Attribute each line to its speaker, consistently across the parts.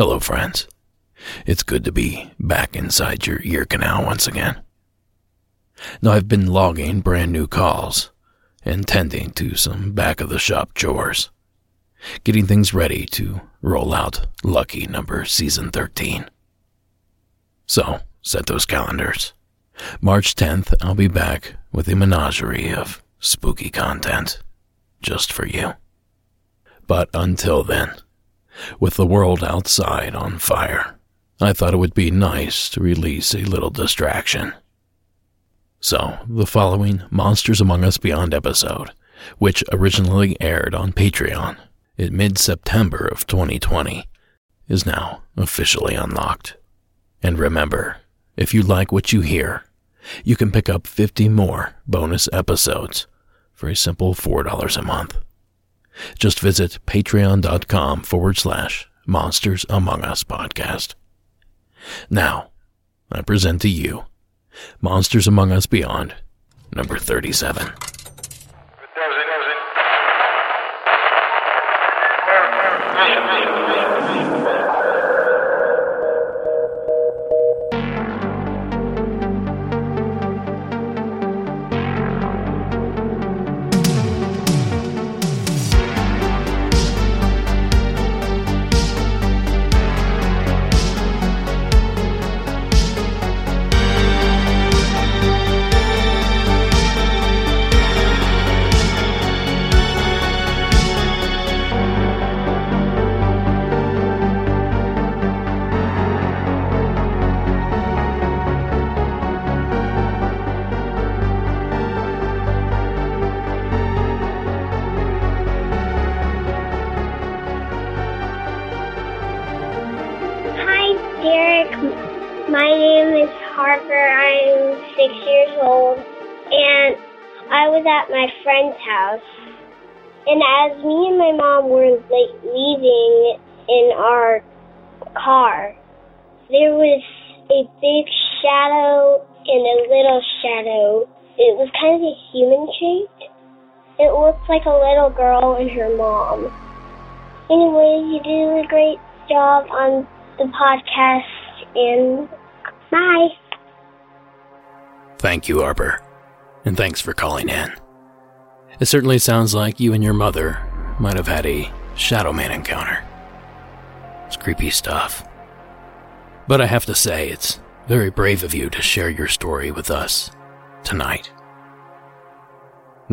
Speaker 1: Hello, friends. It's good to be back inside your ear canal once again. Now, I've been logging brand new calls and tending to some back of the shop chores, getting things ready to roll out Lucky number season 13. So, set those calendars. March 10th, I'll be back with a menagerie of spooky content just for you. But until then, with the world outside on fire, I thought it would be nice to release a little distraction. So, the following Monsters Among Us Beyond episode, which originally aired on Patreon in mid September of 2020, is now officially unlocked. And remember, if you like what you hear, you can pick up 50 more bonus episodes for a simple $4 a month. Just visit patreon.com forward slash Monsters Among Us podcast. Now, I present to you Monsters Among Us Beyond, number 37.
Speaker 2: Six years old, and I was at my friend's house. And as me and my mom were like leaving in our car, there was a big shadow and a little shadow. It was kind of a human shape. It looked like a little girl and her mom. Anyway, you do a great job on the podcast and bye.
Speaker 1: Thank you, Harper. And thanks for calling in. It certainly sounds like you and your mother might have had a Shadow Man encounter. It's creepy stuff. But I have to say, it's very brave of you to share your story with us tonight.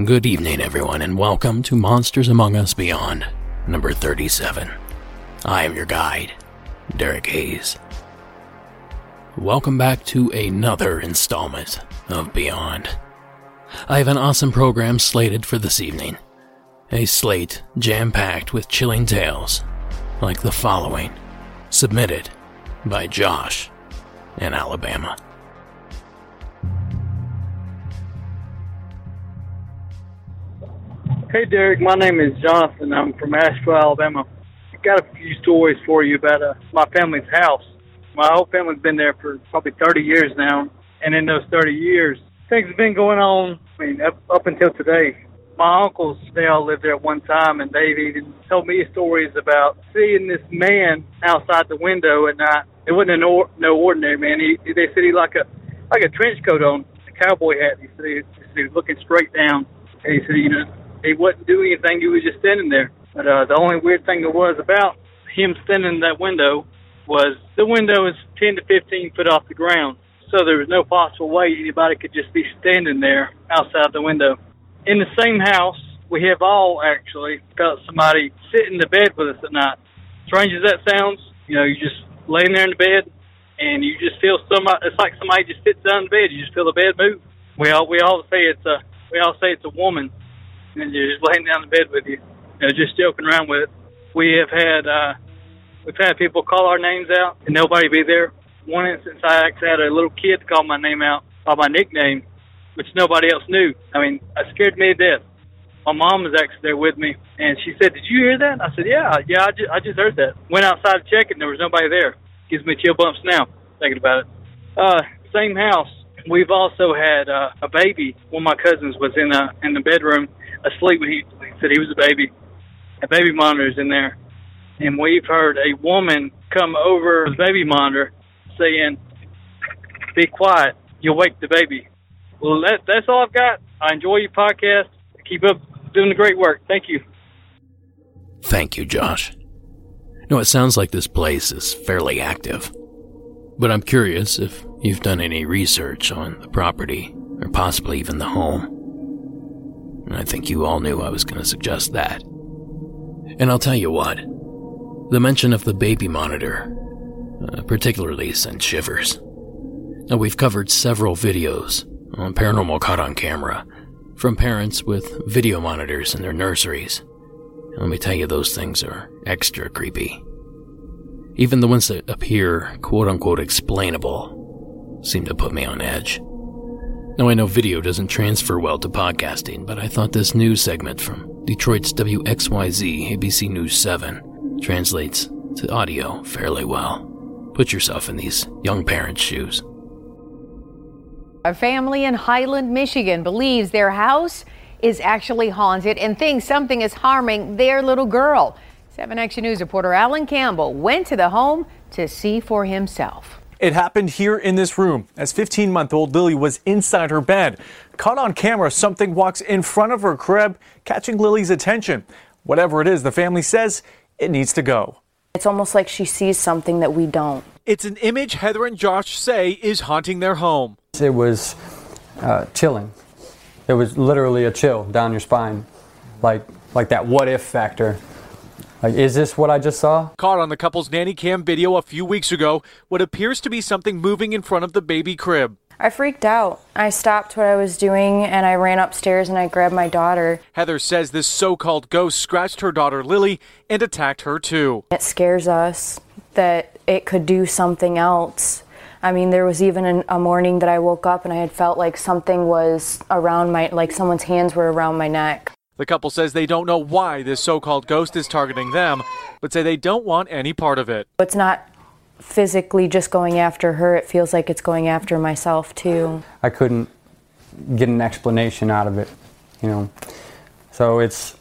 Speaker 1: Good evening, everyone, and welcome to Monsters Among Us Beyond, number 37. I am your guide, Derek Hayes. Welcome back to another installment of Beyond. I have an awesome program slated for this evening. A slate jam packed with chilling tales, like the following, submitted by Josh in Alabama.
Speaker 3: Hey Derek, my name is Jonathan. I'm from Ashville, Alabama. I've got a few stories for you about uh, my family's house. My whole family's been there for probably 30 years now, and in those 30 years, things have been going on. I mean, up, up until today. My uncles, they all lived there at one time, and they've even told me stories about seeing this man outside the window at night. It wasn't an or, no ordinary man. He, they said he like a like a trench coat on, a cowboy hat. He said he, he, was looking straight down, and he said, you know, he wasn't doing anything. He was just standing there. But uh, the only weird thing there was about him standing in that window was the window is 10 to 15 foot off the ground. So there was no possible way anybody could just be standing there outside the window. In the same house, we have all actually felt somebody sit in the bed with us at night. Strange as that sounds, you know, you just laying there in the bed and you just feel somebody, it's like somebody just sits down in the bed. You just feel the bed move. We all, we all say it's a, we all say it's a woman and you're just laying down in bed with you, you know, just joking around with it. We have had uh, we've had people call our names out and nobody be there. One instance, I actually had a little kid call my name out by my nickname, which nobody else knew. I mean, it scared me to death. My mom was actually there with me, and she said, "Did you hear that?" I said, "Yeah, yeah, I just, I just heard that." Went outside to check and there was nobody there. Gives me chill bumps now thinking about it. Uh, same house. We've also had uh, a baby. One of my cousins was in uh in the bedroom asleep when he, he said he was a baby. A baby monitor's in there, and we've heard a woman come over the baby monitor saying, "Be quiet, you'll wake the baby." Well, that, that's all I've got. I enjoy your podcast. Keep up doing the great work. Thank you.
Speaker 1: Thank you, Josh. No, it sounds like this place is fairly active. But I'm curious if you've done any research on the property, or possibly even the home. And I think you all knew I was going to suggest that. And I'll tell you what, the mention of the baby monitor uh, particularly sent shivers. Now, we've covered several videos on Paranormal Caught on Camera from parents with video monitors in their nurseries. Let me tell you, those things are extra creepy. Even the ones that appear quote unquote explainable seem to put me on edge. Now, I know video doesn't transfer well to podcasting, but I thought this news segment from Detroit's WXYZ ABC News 7 translates to audio fairly well. Put yourself in these young parents' shoes.
Speaker 4: A family in Highland, Michigan believes their house is actually haunted and thinks something is harming their little girl. 7 Action News reporter Alan Campbell went to the home to see for himself.
Speaker 5: It happened here in this room as 15 month old Lily was inside her bed. Caught on camera, something walks in front of her crib, catching Lily's attention. Whatever it is, the family says it needs to go.
Speaker 6: It's almost like she sees something that we don't.
Speaker 5: It's an image Heather and Josh say is haunting their home.
Speaker 7: It was uh, chilling. It was literally a chill down your spine, like like that what if factor. Like, is this what I just saw?
Speaker 5: Caught on the couple's nanny cam video a few weeks ago, what appears to be something moving in front of the baby crib.
Speaker 6: I freaked out. I stopped what I was doing and I ran upstairs and I grabbed my daughter.
Speaker 5: Heather says this so called ghost scratched her daughter Lily and attacked her too.
Speaker 6: It scares us that it could do something else. I mean, there was even an, a morning that I woke up and I had felt like something was around my, like someone's hands were around my neck.
Speaker 5: The couple says they don't know why this so called ghost is targeting them, but say they don't want any part of it.
Speaker 6: It's not physically just going after her, it feels like it's going after myself too.
Speaker 7: I couldn't get an explanation out of it, you know. So it's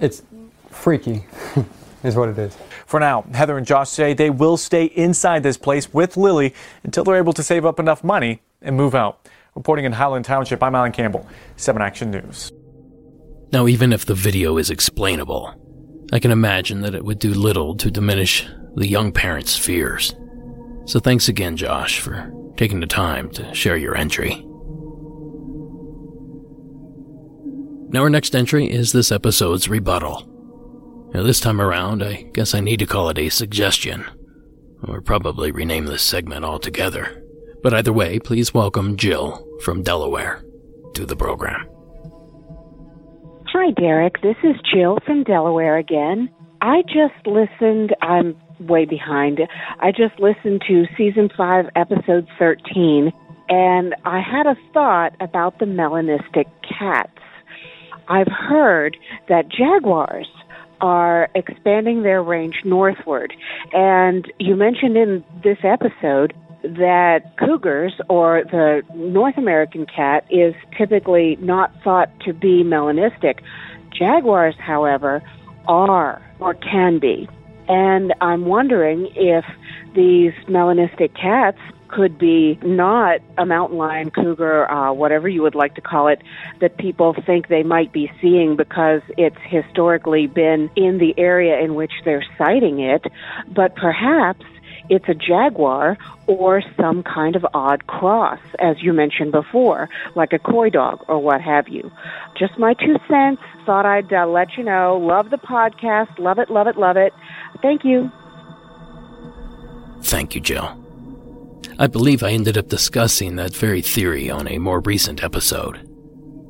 Speaker 7: it's freaky, is what it is.
Speaker 5: For now, Heather and Josh say they will stay inside this place with Lily until they're able to save up enough money and move out. Reporting in Highland Township, I'm Alan Campbell, 7 Action News.
Speaker 1: Now, even if the video is explainable, I can imagine that it would do little to diminish the young parents' fears. So thanks again, Josh, for taking the time to share your entry. Now, our next entry is this episode's rebuttal. Now, this time around, I guess I need to call it a suggestion, or probably rename this segment altogether. But either way, please welcome Jill from Delaware to the program.
Speaker 8: Hi, Derek. This is Jill from Delaware again. I just listened. I'm way behind. I just listened to season 5, episode 13, and I had a thought about the melanistic cats. I've heard that jaguars are expanding their range northward, and you mentioned in this episode that cougars or the North American cat is typically not thought to be melanistic. Jaguars, however, are or can be. And I'm wondering if these melanistic cats could be not a mountain lion, cougar, uh, whatever you would like to call it, that people think they might be seeing because it's historically been in the area in which they're sighting it, but perhaps it's a jaguar or some kind of odd cross, as you mentioned before, like a coy dog or what have you. Just my two cents. Thought I'd uh, let you know. Love the podcast. Love it, love it, love it. Thank you.
Speaker 1: Thank you, Jill. I believe I ended up discussing that very theory on a more recent episode.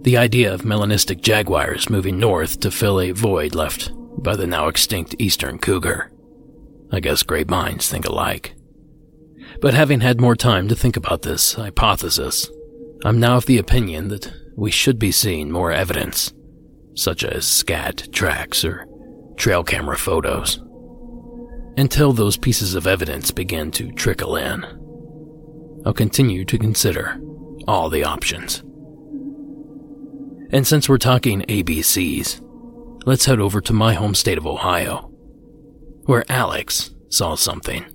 Speaker 1: The idea of melanistic jaguars moving north to fill a void left by the now extinct eastern cougar. I guess great minds think alike. But having had more time to think about this hypothesis, I'm now of the opinion that we should be seeing more evidence, such as scat tracks or trail camera photos. Until those pieces of evidence begin to trickle in, I'll continue to consider all the options. And since we're talking ABCs, let's head over to my home state of Ohio, where Alex saw something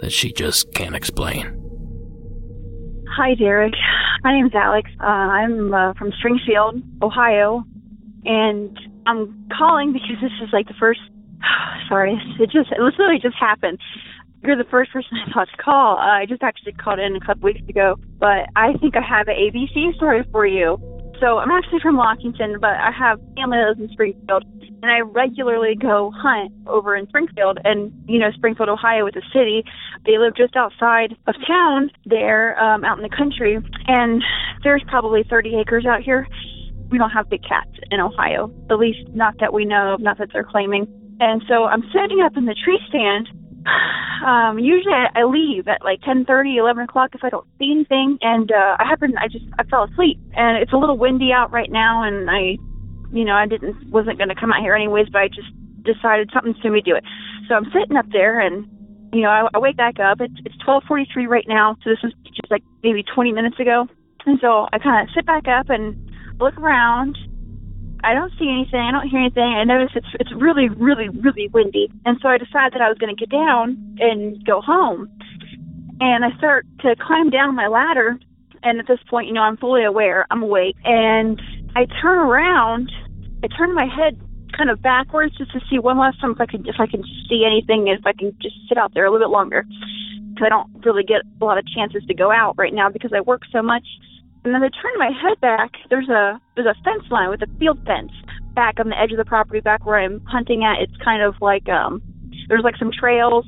Speaker 1: that she just can't explain.
Speaker 9: Hi, Derek. My name's Alex. Uh, I'm uh, from Springfield, Ohio, and I'm calling because this is like the first. Sorry, it just it literally just happened. You're the first person I thought to call. Uh, I just actually called in a couple weeks ago, but I think I have an ABC story for you. So I'm actually from Lockington, but I have family that lives in Springfield, and I regularly go hunt over in Springfield. And you know, Springfield, Ohio, is a city. They live just outside of town, there, um, out in the country, and there's probably 30 acres out here. We don't have big cats in Ohio, at least not that we know of, not that they're claiming. And so I'm sitting up in the tree stand. Um usually I, I leave at like ten thirty eleven o'clock if i don't see anything. And uh i happen i just i fell asleep. And it's a little windy out right now and i you know i didn't wasn't going to come out here anyways but i just decided something's to me do it so i'm sitting up there and you know i, I wake back up. It's it's twelve forty three right now. So this was just like maybe twenty minutes ago. And so i kind of sit back up and look around I don't see anything. I don't hear anything. I notice it's it's really, really, really windy, and so I decided that I was going to get down and go home. And I start to climb down my ladder, and at this point, you know, I'm fully aware. I'm awake, and I turn around. I turn my head kind of backwards just to see one last time if I can if I can see anything, if I can just sit out there a little bit longer. Because I don't really get a lot of chances to go out right now because I work so much and then I turn my head back. There's a there's a fence line with a field fence back on the edge of the property, back where I'm hunting at. It's kind of like um, there's like some trails,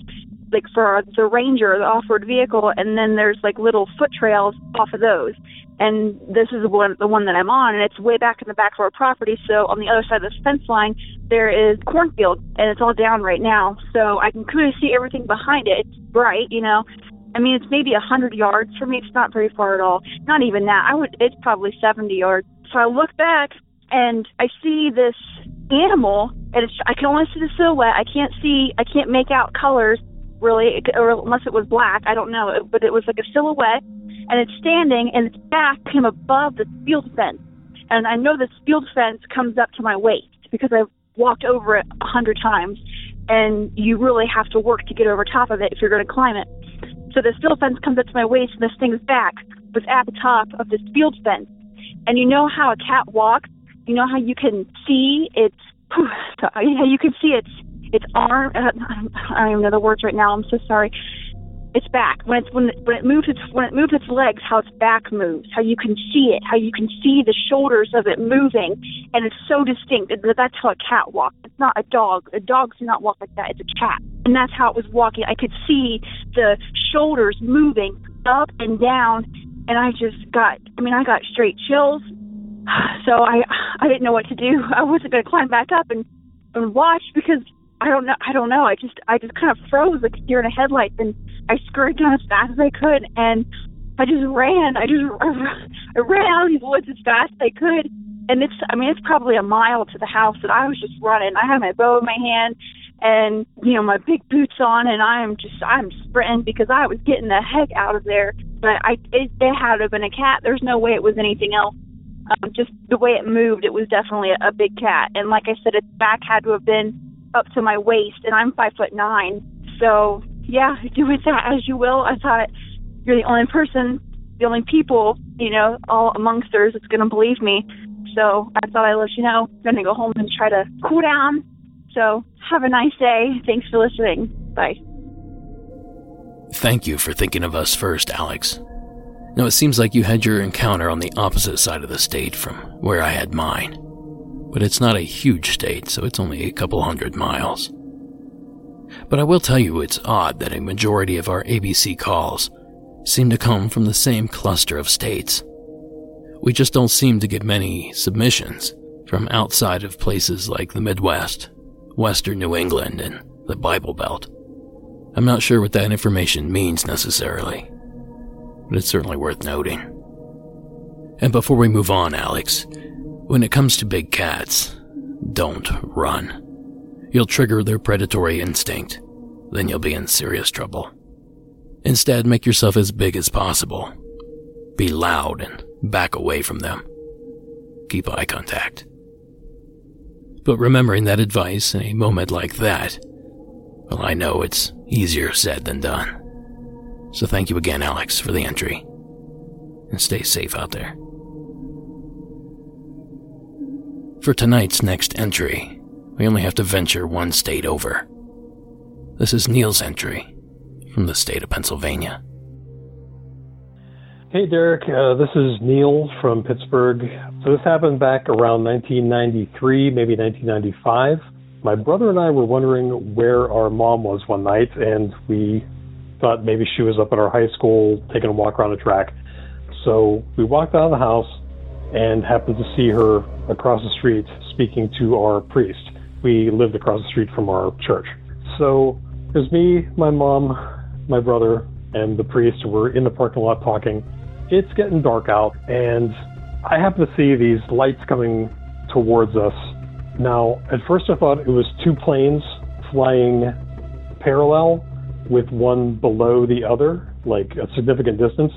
Speaker 9: like for the ranger, the off-road vehicle, and then there's like little foot trails off of those. And this is the one the one that I'm on, and it's way back in the back of our property. So on the other side of the fence line, there is cornfield, and it's all down right now. So I can clearly see everything behind it. It's bright, you know, I mean, it's maybe a hundred yards from me. It's not very far at all. Not even that. I would. It's probably seventy yards. So I look back and I see this animal, and it's, I can only see the silhouette. I can't see. I can't make out colors really, or unless it was black. I don't know. But it was like a silhouette, and it's standing, and its back came above the field fence, and I know this field fence comes up to my waist because I've walked over it a hundred times, and you really have to work to get over top of it if you're going to climb it. So the field fence comes up to my waist, and this thing's back was at the top of this field fence. And you know how a cat walks? You know how you can see its, you know, you can see its its arm. Uh, I don't even know the words right now. I'm so sorry its back. When it's when when it moves its when it moves its legs how its back moves how you can see it how you can see the shoulders of it moving and it's so distinct. That that's how a cat walks. It's not a dog. A dog does not walk like that. It's a cat. And that's how it was walking. I could see the shoulders moving up and down and i just got i mean i got straight chills. So i i didn't know what to do. I wasn't going to climb back up and and watch because I don't know. I don't know. I just, I just kind of froze like deer in a headlights, and I scurried down as fast as I could, and I just ran. I just, I ran out of these woods as fast as I could, and it's, I mean, it's probably a mile to the house, and I was just running. I had my bow in my hand, and you know, my big boots on, and I'm just, I'm sprinting because I was getting the heck out of there. But I, it, it had to have been a cat. There's no way it was anything else. Um, just the way it moved, it was definitely a, a big cat. And like I said, its back had to have been up to my waist, and I'm five foot nine. So yeah, do with that as you will. I thought you're the only person, the only people, you know, all amongst us that's gonna believe me. So I thought I'd let you know. I'm gonna go home and try to cool down. So have a nice day. Thanks for listening. Bye.
Speaker 1: Thank you for thinking of us first, Alex. Now, it seems like you had your encounter on the opposite side of the state from where I had mine but it's not a huge state, so it's only a couple hundred miles. But I will tell you it's odd that a majority of our ABC calls seem to come from the same cluster of states. We just don't seem to get many submissions from outside of places like the Midwest, Western New England, and the Bible Belt. I'm not sure what that information means necessarily, but it's certainly worth noting. And before we move on, Alex, when it comes to big cats, don't run. You'll trigger their predatory instinct. Then you'll be in serious trouble. Instead, make yourself as big as possible. Be loud and back away from them. Keep eye contact. But remembering that advice in a moment like that, well, I know it's easier said than done. So thank you again, Alex, for the entry. And stay safe out there. For tonight's next entry, we only have to venture one state over. This is Neil's entry from the state of Pennsylvania.
Speaker 10: Hey, Derek. Uh, this is Neil from Pittsburgh. So this happened back around 1993, maybe 1995. My brother and I were wondering where our mom was one night, and we thought maybe she was up at our high school taking a walk around the track. So we walked out of the house and happened to see her across the street speaking to our priest. We lived across the street from our church. So it was me, my mom, my brother, and the priest were in the parking lot talking. It's getting dark out, and I happen to see these lights coming towards us. Now, at first I thought it was two planes flying parallel with one below the other, like a significant distance.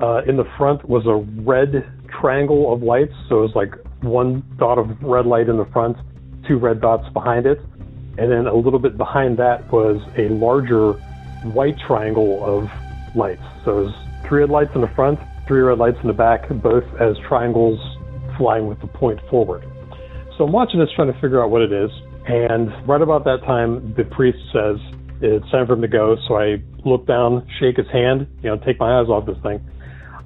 Speaker 10: Uh, in the front was a red triangle of lights, so it was like one dot of red light in the front, two red dots behind it, and then a little bit behind that was a larger white triangle of lights. So it was three red lights in the front, three red lights in the back, both as triangles flying with the point forward. So I'm watching this trying to figure out what it is, and right about that time, the priest says, it's time for him to go. So I look down, shake his hand, you know, take my eyes off this thing.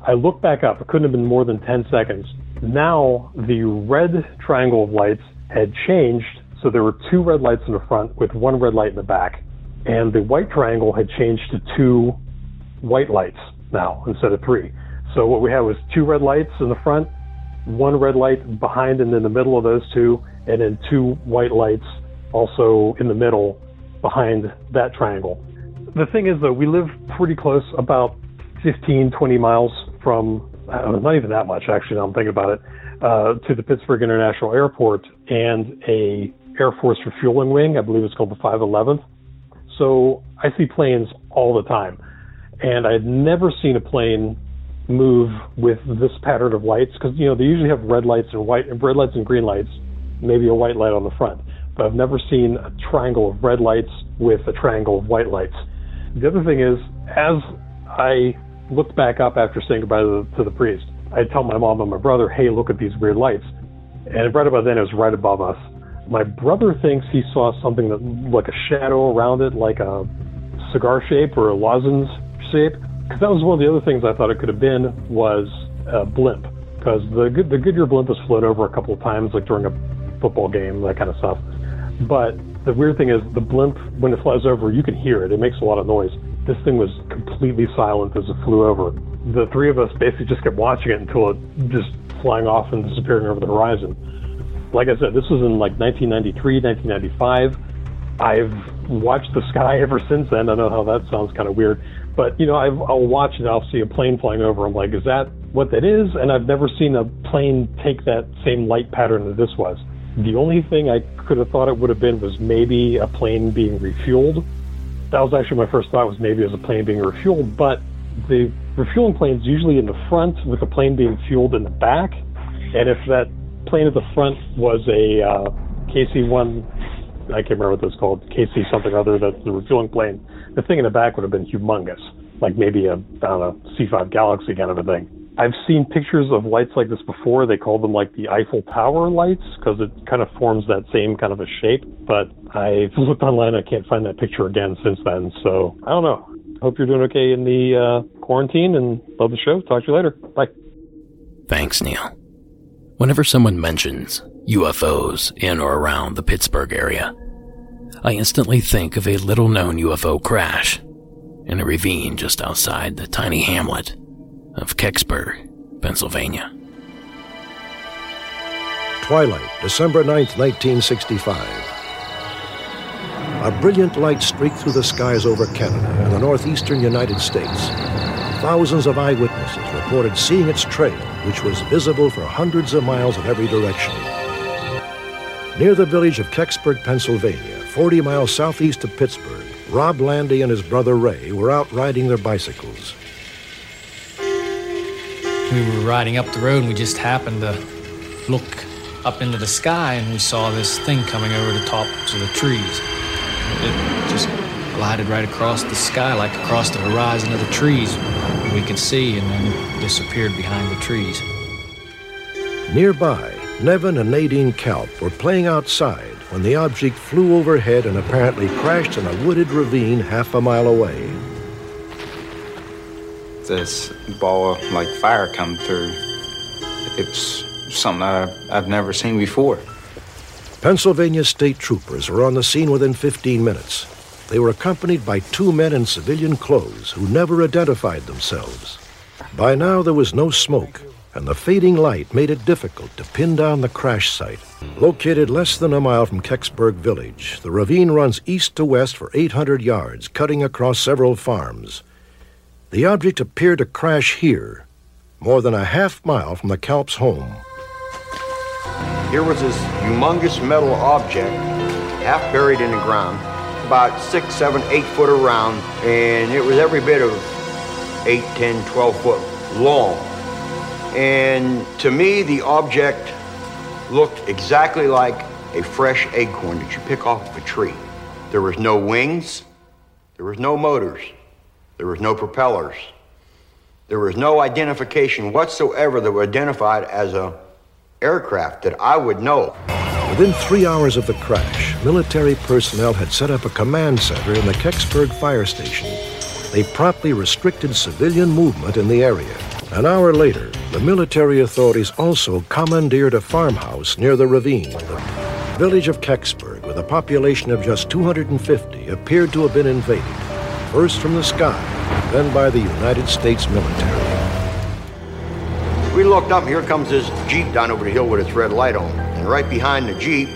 Speaker 10: I look back up. It couldn't have been more than 10 seconds. Now the red triangle of lights had changed. So there were two red lights in the front with one red light in the back. And the white triangle had changed to two white lights now instead of three. So what we had was two red lights in the front, one red light behind and in the middle of those two, and then two white lights also in the middle behind that triangle. The thing is, though, we live pretty close, about 15, 20 miles from, know, not even that much actually, now I'm thinking about it, uh, to the Pittsburgh International Airport and a Air Force refueling wing. I believe it's called the 511th. So I see planes all the time. And I'd never seen a plane move with this pattern of lights because, you know, they usually have red lights and white, red lights and green lights, maybe a white light on the front but I've never seen a triangle of red lights with a triangle of white lights. The other thing is, as I looked back up after saying goodbye to the, to the priest, I tell my mom and my brother, hey, look at these weird lights. And right about then, it was right above us. My brother thinks he saw something that like a shadow around it, like a cigar shape or a lozenge shape. Because that was one of the other things I thought it could have been was a blimp. Because the the Goodyear blimp has flown over a couple of times, like during a football game, that kind of stuff. But the weird thing is, the blimp, when it flies over, you can hear it. It makes a lot of noise. This thing was completely silent as it flew over. The three of us basically just kept watching it until it just flying off and disappearing over the horizon. Like I said, this was in like 1993, 1995. I've watched the sky ever since then. I know how that sounds kind of weird, but you know, i will watch and I'll see a plane flying over. I'm like, is that what that is? And I've never seen a plane take that same light pattern that this was. The only thing I could have thought it would have been was maybe a plane being refueled. That was actually my first thought was maybe it was a plane being refueled, but the refueling plane's usually in the front with the plane being fueled in the back. And if that plane at the front was a uh, KC-1, I can't remember what that's called, KC something other, that's the refueling plane, the thing in the back would have been humongous, like maybe a, I don't know, C-5 Galaxy kind of a thing. I've seen pictures of lights like this before. They call them like the Eiffel Tower lights because it kind of forms that same kind of a shape. But I've looked online. I can't find that picture again since then. So I don't know. Hope you're doing okay in the uh, quarantine and love the show. Talk to you later. Bye.
Speaker 1: Thanks, Neil. Whenever someone mentions UFOs in or around the Pittsburgh area, I instantly think of a little known UFO crash in a ravine just outside the tiny hamlet of Kecksburg, Pennsylvania.
Speaker 11: Twilight, December 9, 1965. A brilliant light streaked through the skies over Canada and the northeastern United States. Thousands of eyewitnesses reported seeing its trail, which was visible for hundreds of miles in every direction. Near the village of Kecksburg, Pennsylvania, 40 miles southeast of Pittsburgh, Rob Landy and his brother Ray were out riding their bicycles
Speaker 12: we were riding up the road and we just happened to look up into the sky and we saw this thing coming over the tops of the trees. It just glided right across the sky, like across the horizon of the trees we could see, and then disappeared behind the trees.
Speaker 11: Nearby, Nevin and Nadine Kalp were playing outside when the object flew overhead and apparently crashed in a wooded ravine half a mile away.
Speaker 13: This ball of like fire come through. It's something I've, I've never seen before.
Speaker 11: Pennsylvania state troopers were on the scene within 15 minutes. They were accompanied by two men in civilian clothes who never identified themselves. By now, there was no smoke, and the fading light made it difficult to pin down the crash site. Located less than a mile from Kecksburg Village, the ravine runs east to west for 800 yards, cutting across several farms. The object appeared to crash here, more than a half mile from the Kalp's home.
Speaker 14: Here was this humongous metal object, half buried in the ground, about six, seven, eight foot around, and it was every bit of eight, ten, twelve foot long. And to me, the object looked exactly like a fresh acorn that you pick off of a tree. There was no wings, there was no motors, there was no propellers. There was no identification whatsoever that were identified as a aircraft that I would know.
Speaker 11: Within three hours of the crash, military personnel had set up a command center in the Kecksburg fire station. They promptly restricted civilian movement in the area. An hour later, the military authorities also commandeered a farmhouse near the ravine. The village of Kecksburg, with a population of just 250, appeared to have been invaded, first from the sky, then by the United States military.
Speaker 14: We looked up, and here comes this Jeep down over the hill with its red light on. And right behind the Jeep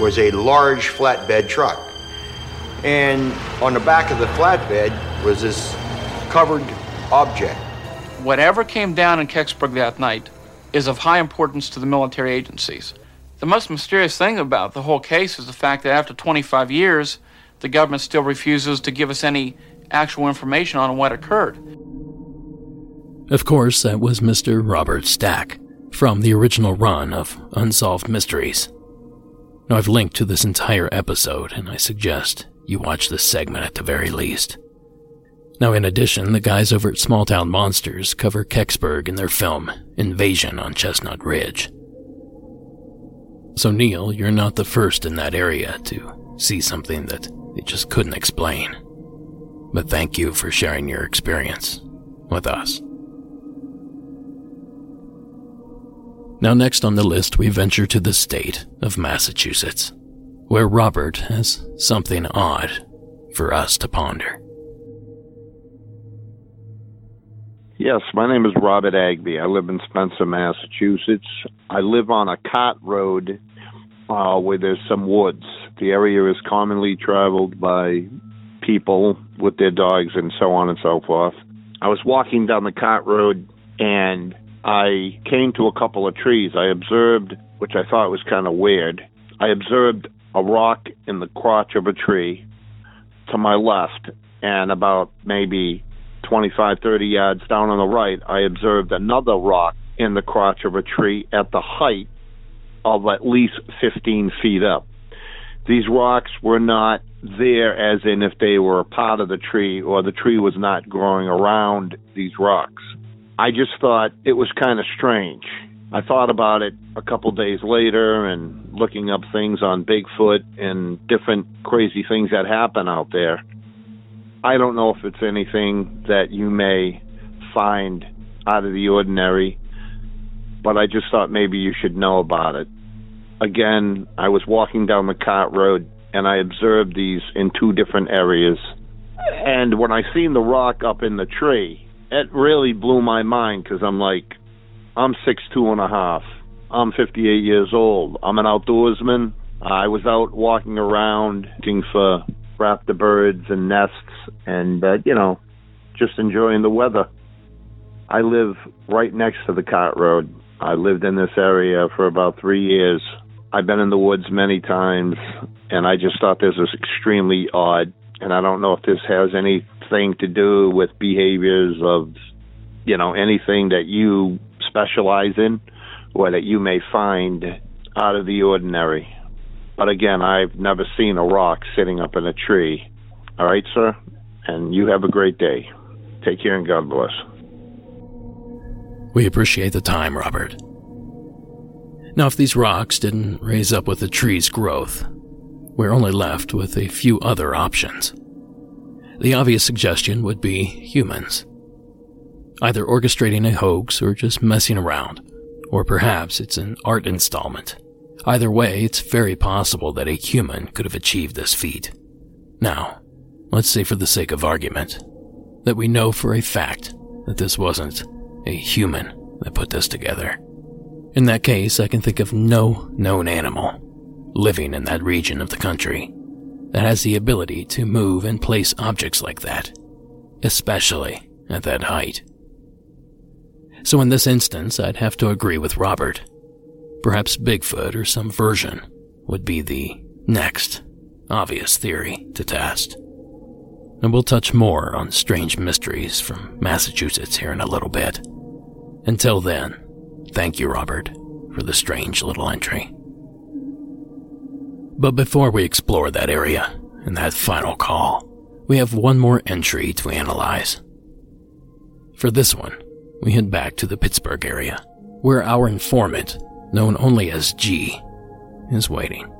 Speaker 14: was a large flatbed truck. And on the back of the flatbed was this covered object.
Speaker 15: Whatever came down in Kecksburg that night is of high importance to the military agencies. The most mysterious thing about the whole case is the fact that after 25 years, the government still refuses to give us any actual information on what occurred.
Speaker 1: Of course, that was Mr. Robert Stack from the original run of Unsolved Mysteries. Now, I've linked to this entire episode, and I suggest you watch this segment at the very least. Now, in addition, the guys over at Small Town Monsters cover Kecksburg in their film Invasion on Chestnut Ridge. So, Neil, you're not the first in that area to see something that they just couldn't explain. But thank you for sharing your experience with us. Now, next on the list, we venture to the state of Massachusetts, where Robert has something odd for us to ponder.
Speaker 16: Yes, my name is Robert Agby. I live in Spencer, Massachusetts. I live on a cot road uh, where there's some woods. The area is commonly traveled by people with their dogs and so on and so forth. I was walking down the cart road and I came to a couple of trees. I observed, which I thought was kind of weird, I observed a rock in the crotch of a tree to my left, and about maybe 25, 30 yards down on the right, I observed another rock in the crotch of a tree at the height of at least 15 feet up. These rocks were not there as in if they were a part of the tree or the tree was not growing around these rocks. I just thought it was kind of strange. I thought about it a couple days later and looking up things on Bigfoot and different crazy things that happen out there. I don't know if it's anything that you may find out of the ordinary, but I just thought maybe you should know about it. Again, I was walking down the cart road and I observed these in two different areas. And when I seen the rock up in the tree, it really blew my mind because I'm like, I'm six two and a half. I'm 58 years old. I'm an outdoorsman. I was out walking around looking for raptor birds and nests and, uh, you know, just enjoying the weather. I live right next to the cart road. I lived in this area for about three years. I've been in the woods many times, and I just thought this was extremely odd. And I don't know if this has anything to do with behaviors of, you know, anything that you specialize in or that you may find out of the ordinary. But again, I've never seen a rock sitting up in a tree. All right, sir? And you have a great day. Take care and God bless.
Speaker 1: We appreciate the time, Robert. Now, if these rocks didn't raise up with the tree's growth, we're only left with a few other options. The obvious suggestion would be humans. Either orchestrating a hoax or just messing around, or perhaps it's an art installment. Either way, it's very possible that a human could have achieved this feat. Now, let's say for the sake of argument, that we know for a fact that this wasn't a human that put this together. In that case, I can think of no known animal living in that region of the country that has the ability to move and place objects like that, especially at that height. So in this instance, I'd have to agree with Robert. Perhaps Bigfoot or some version would be the next obvious theory to test. And we'll touch more on strange mysteries from Massachusetts here in a little bit. Until then, thank you, Robert, for the strange little entry. But before we explore that area and that final call, we have one more entry to analyze. For this one, we head back to the Pittsburgh area, where our informant, known only as G, is waiting.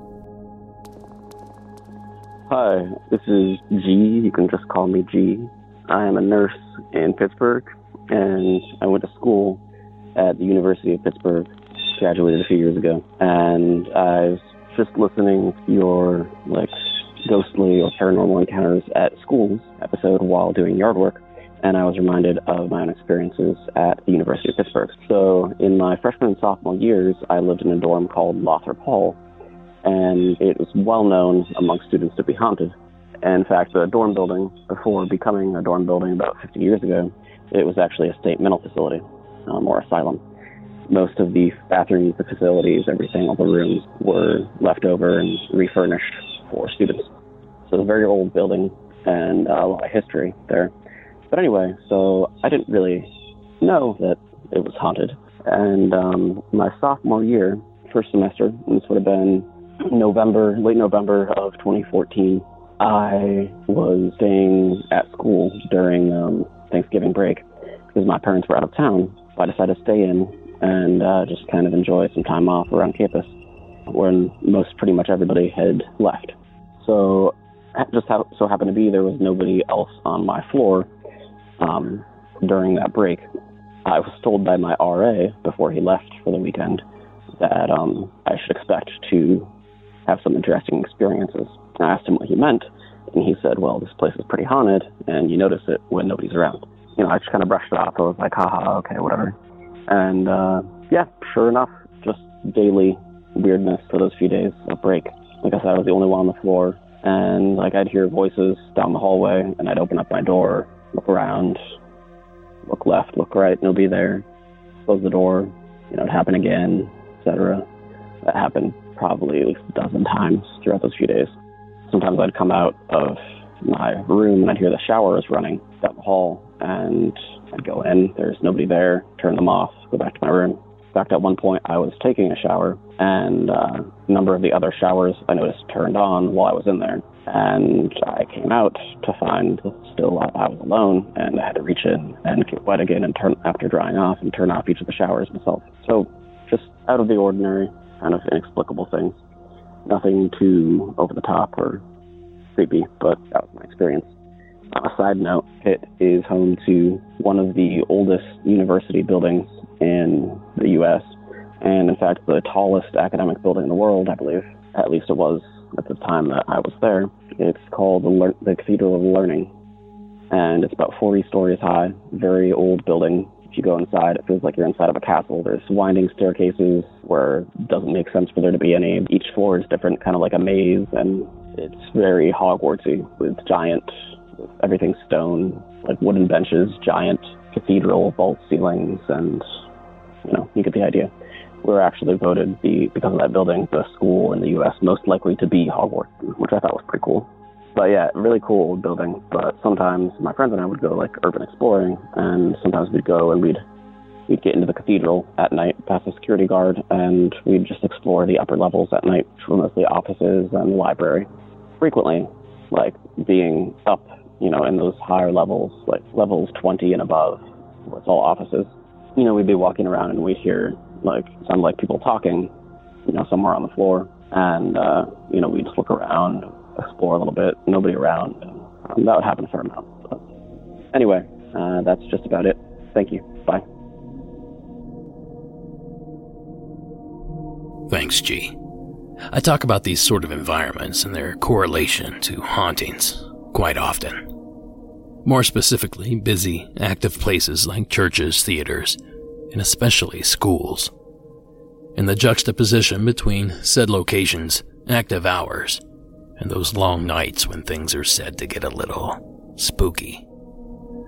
Speaker 17: Hi, this is G. You can just call me G. I am a nurse in Pittsburgh, and I went to school at the University of Pittsburgh. Graduated a few years ago, and I was just listening to your like ghostly or paranormal encounters at schools episode while doing yard work, and I was reminded of my own experiences at the University of Pittsburgh. So, in my freshman and sophomore years, I lived in a dorm called Lothrop Hall, and it was well known among students to be haunted. In fact, the dorm building, before becoming a dorm building about 50 years ago, it was actually a state mental facility um, or asylum. Most of the bathrooms, the facilities, everything, all the rooms were left over and refurnished for students. So it's a very old building and uh, a lot of history there. But anyway, so I didn't really know that it was haunted. And um, my sophomore year, first semester, this would have been November, late November of 2014, I was staying at school during um, Thanksgiving break because my parents were out of town. I decided to stay in and uh, just kind of enjoy some time off around campus when most pretty much everybody had left. So just ha- so happened to be there was nobody else on my floor um, during that break. I was told by my RA before he left for the weekend that um, I should expect to have some interesting experiences. I asked him what he meant, and he said, "Well, this place is pretty haunted, and you notice it when nobody's around." You know, I just kind of brushed it off. I was like, "Haha, okay, whatever." And uh, yeah, sure enough, just daily weirdness for those few days of break. Like I said, I was the only one on the floor, and like I'd hear voices down the hallway, and I'd open up my door, look around, look left, look right, nobody there. Close the door, you know, it happened again, etc. That happened probably at least a dozen times throughout those few days. Sometimes I'd come out of my room and I'd hear the showers running down the hall, and I'd go in. There's nobody there. Turn them off. Go back to my room. In fact, at one point, I was taking a shower, and uh, a number of the other showers I noticed turned on while I was in there. And I came out to find still I was alone, and I had to reach in and get wet again and turn after drying off and turn off each of the showers myself. So just out of the ordinary, kind of inexplicable things. Nothing too over the top or creepy, but that was my experience. A side note, it is home to one of the oldest university buildings in the U.S., and in fact, the tallest academic building in the world, I believe. At least it was at the time that I was there. It's called the, the Cathedral of Learning, and it's about 40 stories high, very old building. If you go inside, it feels like you're inside of a castle. There's winding staircases where it doesn't make sense for there to be any. Each floor is different, kind of like a maze, and it's very Hogwartsy with giant, everything stone, like wooden benches, giant cathedral vault ceilings, and you know, you get the idea. We were actually voted the because of that building the school in the U.S. most likely to be Hogwarts, which I thought was pretty cool. But yeah, really cool building. But sometimes my friends and I would go like urban exploring, and sometimes we'd go and we'd we'd get into the cathedral at night past the security guard, and we'd just explore the upper levels at night, which were mostly offices and the library. Frequently, like being up, you know, in those higher levels, like levels 20 and above, where it's all offices. You know, we'd be walking around and we'd hear like sound like people talking, you know, somewhere on the floor, and uh, you know, we'd just look around, explore a little bit, nobody around, and um, that would happen a fair amount. Anyway, uh, that's just about it. Thank you. Bye.
Speaker 1: Thanks, G. I talk about these sort of environments and their correlation to hauntings quite often. More specifically, busy, active places like churches, theaters, and especially schools. And the juxtaposition between said locations, active hours, and those long nights when things are said to get a little spooky.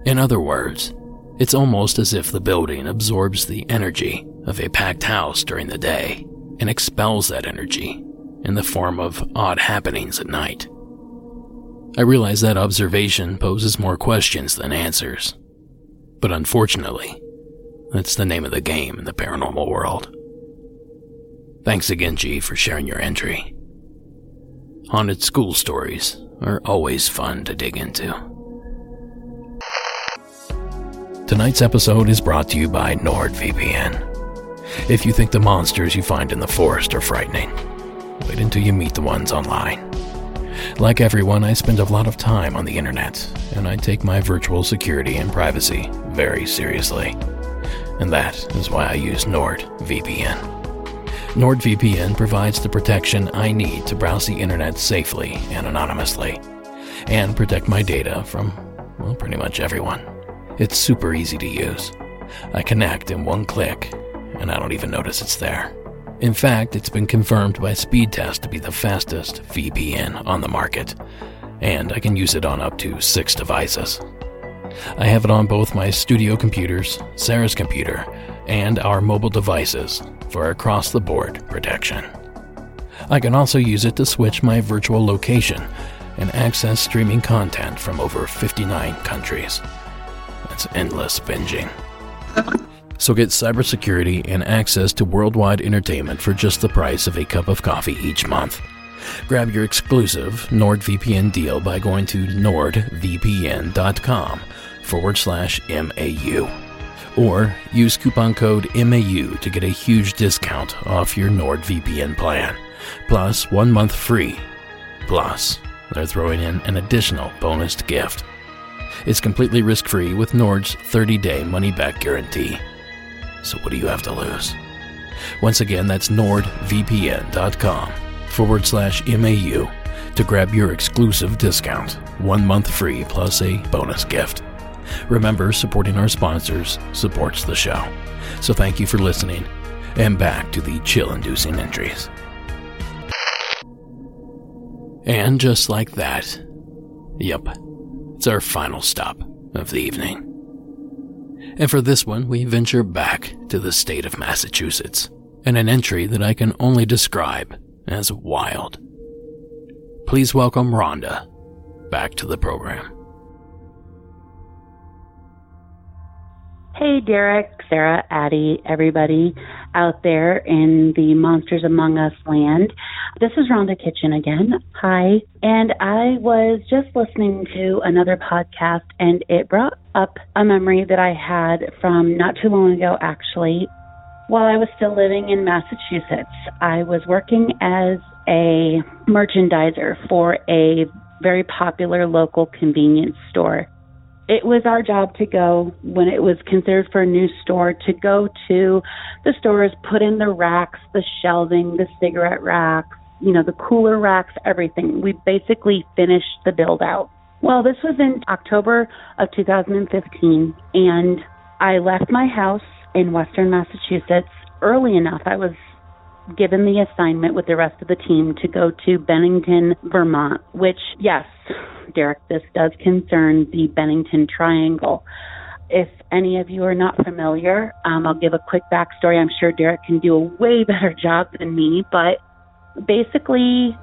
Speaker 1: In other words, it's almost as if the building absorbs the energy of a packed house during the day and expels that energy in the form of odd happenings at night. I realize that observation poses more questions than answers. But unfortunately, that's the name of the game in the paranormal world. Thanks again, G, for sharing your entry. Haunted school stories are always fun to dig into. Tonight's episode is brought to you by NordVPN. If you think the monsters you find in the forest are frightening, wait until you meet the ones online. Like everyone, I spend a lot of time on the internet, and I take my virtual security and privacy very seriously. And that is why I use NordVPN. NordVPN provides the protection I need to browse the internet safely and anonymously, and protect my data from, well, pretty much everyone. It's super easy to use. I connect in one click, and I don't even notice it's there. In fact, it's been confirmed by Speedtest to be the fastest VPN on the market, and I can use it on up to six devices. I have it on both my studio computers, Sarah's computer, and our mobile devices for across the board protection. I can also use it to switch my virtual location and access streaming content from over 59 countries. That's endless binging. So get cybersecurity and access to worldwide entertainment for just the price of a cup of coffee each month. Grab your exclusive NordVPN deal by going to nordvpn.com forward slash MAU. Or use coupon code MAU to get a huge discount off your NordVPN plan. Plus, one month free. Plus, they're throwing in an additional bonus gift. It's completely risk free with Nord's 30 day money back guarantee. So, what do you have to lose? Once again, that's nordvpn.com forward slash MAU to grab your exclusive discount. One month free plus a bonus gift. Remember, supporting our sponsors supports the show. So, thank you for listening. And back to the chill inducing entries. And just like that, yep, it's our final stop of the evening. And for this one, we venture back to the state of Massachusetts, in an entry that I can only describe as wild. Please welcome Rhonda back to the program.
Speaker 18: Hey, Derek, Sarah, Addie, everybody out there in the Monsters Among Us land. This is Rhonda Kitchen again. Hi. And I was just listening to another podcast and it brought up a memory that I had from not too long ago, actually. While I was still living in Massachusetts, I was working as a merchandiser for a very popular local convenience store it was our job to go when it was considered for a new store to go to the stores, put in the racks, the shelving, the cigarette racks, you know, the cooler racks, everything. We basically finished the build out. Well, this was in October of 2015, and I left my house in Western Massachusetts early enough. I was given the assignment with the rest of the team to go to Bennington, Vermont, which, yes, Derek, this does concern the Bennington Triangle. If any of you are not familiar, um, I'll give a quick backstory. I'm sure Derek can do a way better job than me, but basically,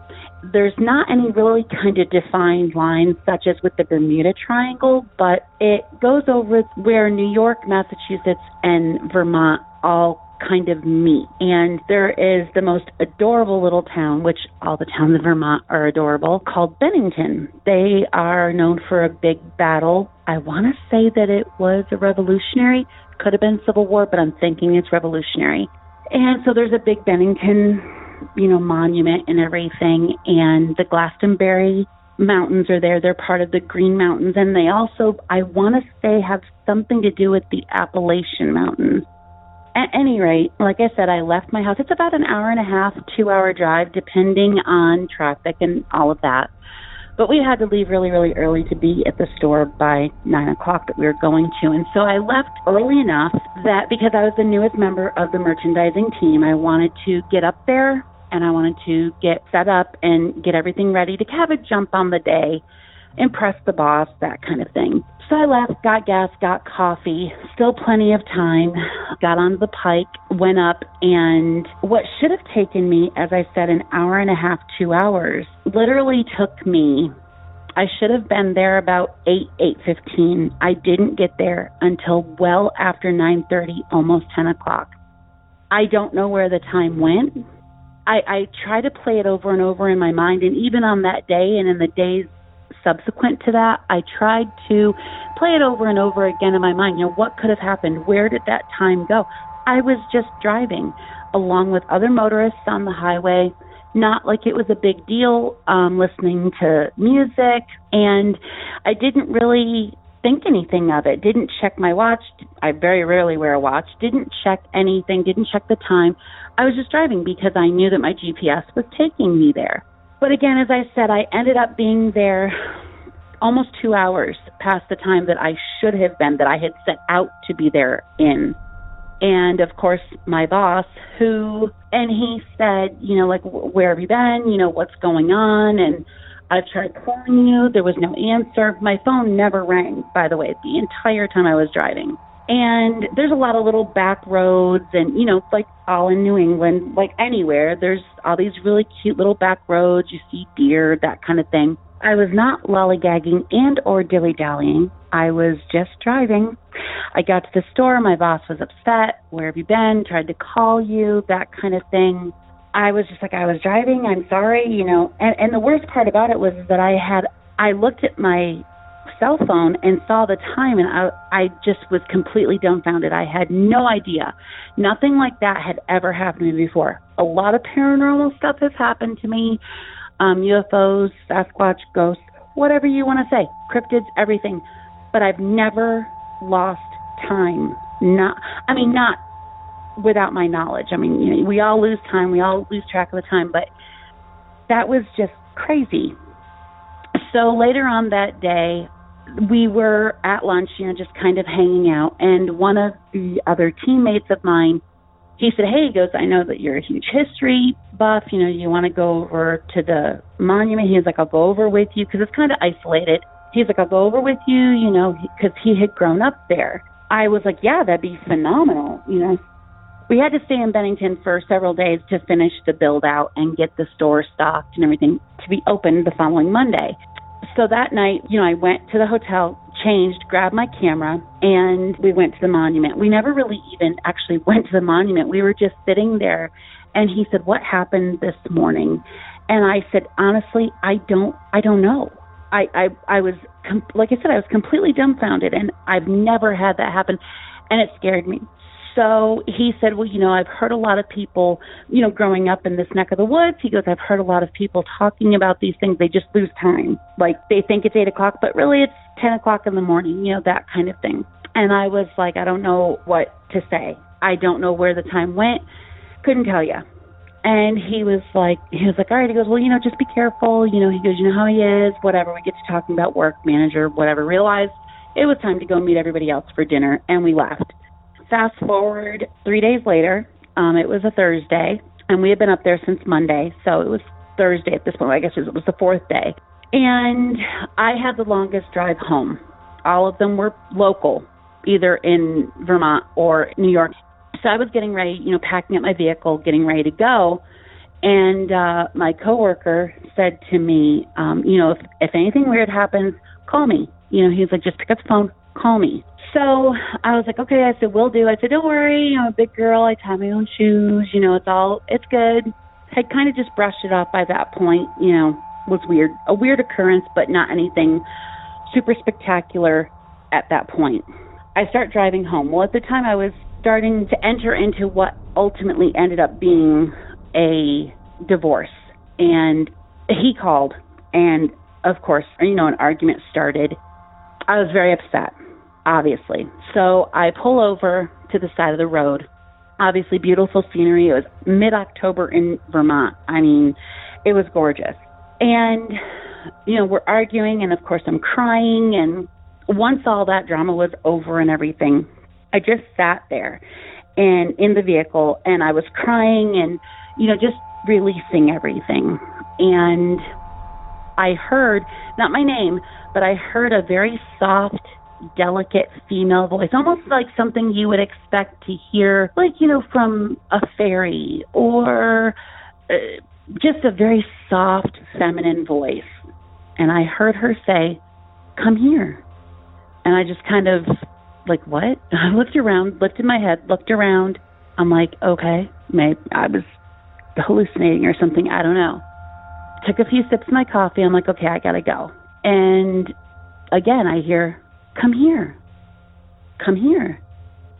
Speaker 18: there's not any really kind of defined lines, such as with the Bermuda Triangle, but it goes over where New York, Massachusetts, and Vermont all kind of meet. And there is the most adorable little town, which all the towns in Vermont are adorable, called Bennington. They are known for a big battle. I want to say that it was a revolutionary, could have been Civil War, but I'm thinking it's revolutionary. And so there's a big Bennington, you know, monument and everything. And the Glastonbury Mountains are there. They're part of the Green Mountains. And they also, I want to say, have something to do with the Appalachian Mountains. At any rate, like I said, I left my house. It's about an hour and a half, two hour drive, depending on traffic and all of that. But we had to leave really, really early to be at the store by nine o'clock that we were going to. And so I left early enough that because I was the newest member of the merchandising team, I wanted to get up there and I wanted to get set up and get everything ready to have a jump on the day, impress the boss, that kind of thing. So I left, got gas, got coffee, still plenty of time, got onto the pike, went up, and what should have taken me, as I said, an hour and a half, two hours, literally took me. I should have been there about eight, eight fifteen. I didn't get there until well after nine thirty, almost ten o'clock. I don't know where the time went. I, I try to play it over and over in my mind, and even on that day and in the days subsequent to that, I tried to play it over and over again in my mind. You know, what could have happened? Where did that time go? I was just driving along with other motorists on the highway, not like it was a big deal, um, listening to music, and I didn't really think anything of it. Didn't check my watch. I very rarely wear a watch. Didn't check anything. Didn't check the time. I was just driving because I knew that my GPS was taking me there. But again, as I said, I ended up being there almost two hours past the time that I should have been, that I had set out to be there in. And of course, my boss, who, and he said, you know, like, where have you been? You know, what's going on? And I've tried calling you. There was no answer. My phone never rang, by the way, the entire time I was driving. And there's a lot of little back roads and, you know, like all in New England, like anywhere, there's all these really cute little back roads. You see deer, that kind of thing. I was not lollygagging and or dilly-dallying. I was just driving. I got to the store. My boss was upset. Where have you been? Tried to call you, that kind of thing. I was just like, I was driving. I'm sorry, you know. And, and the worst part about it was that I had, I looked at my cell phone and saw the time and I I just was completely dumbfounded. I had no idea. Nothing like that had ever happened to me before. A lot of paranormal stuff has happened to me. Um UFOs, Sasquatch, ghosts, whatever you want to say, cryptids, everything. But I've never lost time. Not I mean not without my knowledge. I mean, you know, we all lose time, we all lose track of the time, but that was just crazy. So later on that day, we were at lunch, you know, just kind of hanging out, and one of the other teammates of mine, he said, "Hey, he goes, I know that you're a huge history buff. You know, you want to go over to the monument." He was like, "I'll go over with you because it's kind of isolated." He's like, "I'll go over with you," you know, because he had grown up there. I was like, "Yeah, that'd be phenomenal," you know. We had to stay in Bennington for several days to finish the build out and get the store stocked and everything to be open the following Monday. So that night, you know, I went to the hotel, changed, grabbed my camera, and we went to the monument. We never really even actually went to the monument. We were just sitting there, and he said, "What happened this morning?" And I said, "Honestly, I don't, I don't know." I, I, I was, com- like I said, I was completely dumbfounded, and I've never had that happen, and it scared me so he said, Well, you know, I've heard a lot of people, you know, growing up in this neck of the woods, he goes, I've heard a lot of people talking about these things. They just lose time. Like they think it's eight o'clock, but really it's 10 o'clock in the morning, you know, that kind of thing. And I was like, I don't know what to say. I don't know where the time went. Couldn't tell you. And he was like, he was like, all right. He goes, well, you know, just be careful. You know, he goes, you know how he is, whatever. We get to talking about work, manager, whatever. Realized it was time to go meet everybody else for dinner, and we left fast forward three days later, um, it was a Thursday, and we had been up there since Monday, so it was Thursday at this point. I guess it was the fourth day. And I had the longest drive home. All of them were local, either in Vermont or New York. So I was getting ready, you know, packing up my vehicle, getting ready to go. And uh, my coworker said to me, um, you know, if, if anything weird happens, call me. You know, he was like, just pick up the phone, call me. So I was like, okay. I said, we'll do. I said, don't worry. I'm a big girl. I tie my own shoes. You know, it's all, it's good. Had kind of just brushed it off by that point. You know, was weird, a weird occurrence, but not anything super spectacular at that point. I start driving home. Well, at the time, I was starting to enter into what ultimately ended up being a divorce. And he called, and of course, you know, an argument started. I was very upset, obviously. So I pull over to the side of the road. Obviously, beautiful scenery. It was mid October in Vermont. I mean, it was gorgeous. And, you know, we're arguing, and of course, I'm crying. And once all that drama was over and everything, I just sat there and in the vehicle and I was crying and, you know, just releasing everything. And I heard, not my name, but I heard a very soft, delicate female voice, almost like something you would expect to hear, like, you know, from a fairy or uh, just a very soft, feminine voice. And I heard her say, Come here. And I just kind of, like, what? I looked around, lifted my head, looked around. I'm like, okay, maybe I was hallucinating or something. I don't know. Took a few sips of my coffee. I'm like, okay, I gotta go. And again, I hear, come here, come here.